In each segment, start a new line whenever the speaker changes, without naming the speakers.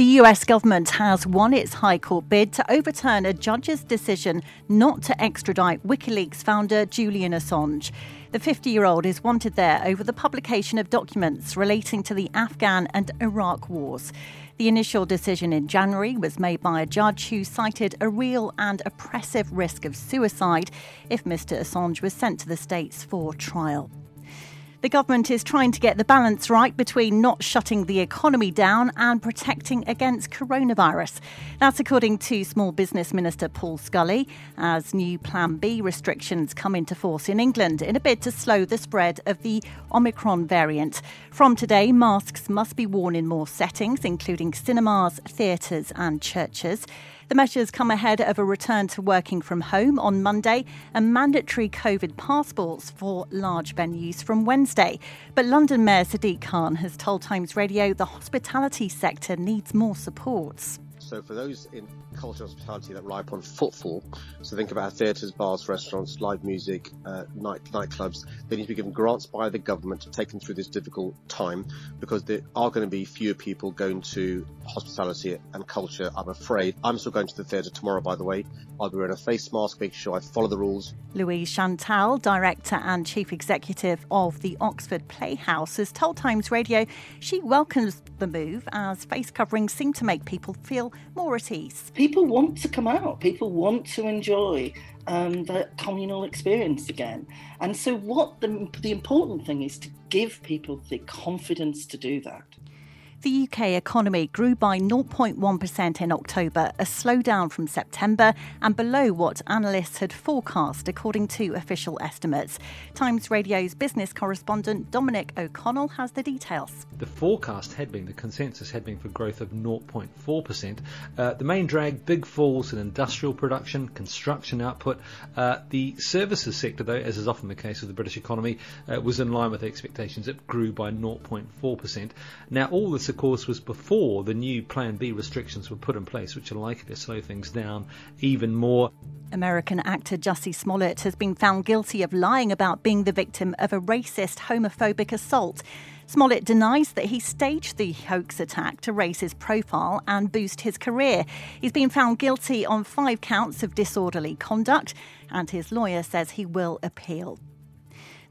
The US government has won its High Court bid to overturn a judge's decision not to extradite WikiLeaks founder Julian Assange. The 50 year old is wanted there over the publication of documents relating to the Afghan and Iraq wars. The initial decision in January was made by a judge who cited a real and oppressive risk of suicide if Mr. Assange was sent to the States for trial. The government is trying to get the balance right between not shutting the economy down and protecting against coronavirus. That's according to Small Business Minister Paul Scully, as new Plan B restrictions come into force in England in a bid to slow the spread of the Omicron variant. From today, masks must be worn in more settings, including cinemas, theatres, and churches. The measures come ahead of a return to working from home on Monday and mandatory COVID passports for large venues from Wednesday. But London Mayor Sadiq Khan has told Times Radio the hospitality sector needs more supports.
So for those in culture hospitality that rely upon footfall, so think about theatres, bars, restaurants, live music, uh, night nightclubs, they need to be given grants by the government to take them through this difficult time because there are going to be fewer people going to hospitality and culture, I'm afraid. I'm still going to the theatre tomorrow, by the way. I'll be wearing a face mask, making sure I follow the rules.
Louise Chantal, Director and Chief Executive of the Oxford Playhouse, has told Times Radio she welcomes the move as face coverings seem to make people feel more at ease.
People want to come out, people want to enjoy um, that communal experience again. And so, what the, the important thing is to give people the confidence to do that.
The UK economy grew by 0.1% in October, a slowdown from September and below what analysts had forecast, according to official estimates. Times Radio's business correspondent Dominic O'Connell has the details.
The forecast had been, the consensus had been for growth of 0.4%. Uh, the main drag, big falls in industrial production, construction output. Uh, the services sector, though, as is often the case with the British economy, uh, was in line with expectations. It grew by 0.4%. Now, all this of course, was before the new Plan B restrictions were put in place, which are likely to slow things down even more.
American actor Jussie Smollett has been found guilty of lying about being the victim of a racist, homophobic assault. Smollett denies that he staged the hoax attack to raise his profile and boost his career. He's been found guilty on five counts of disorderly conduct, and his lawyer says he will appeal.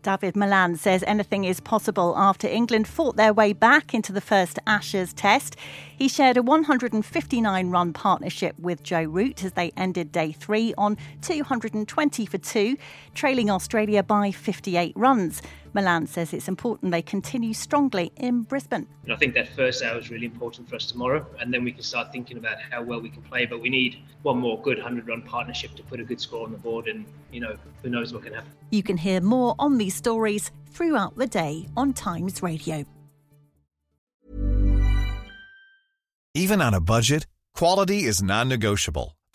David Malan says anything is possible after England fought their way back into the first Ashes test. He shared a 159 run partnership with Joe Root as they ended day three on 220 for two, trailing Australia by 58 runs. Malan says it's important they continue strongly in Brisbane.
And I think that first hour is really important for us tomorrow, and then we can start thinking about how well we can play. But we need one more good 100 run partnership to put a good score on the board, and, you know, who knows what can happen.
You can hear more on these stories throughout the day on Times Radio.
Even on a budget, quality is non negotiable.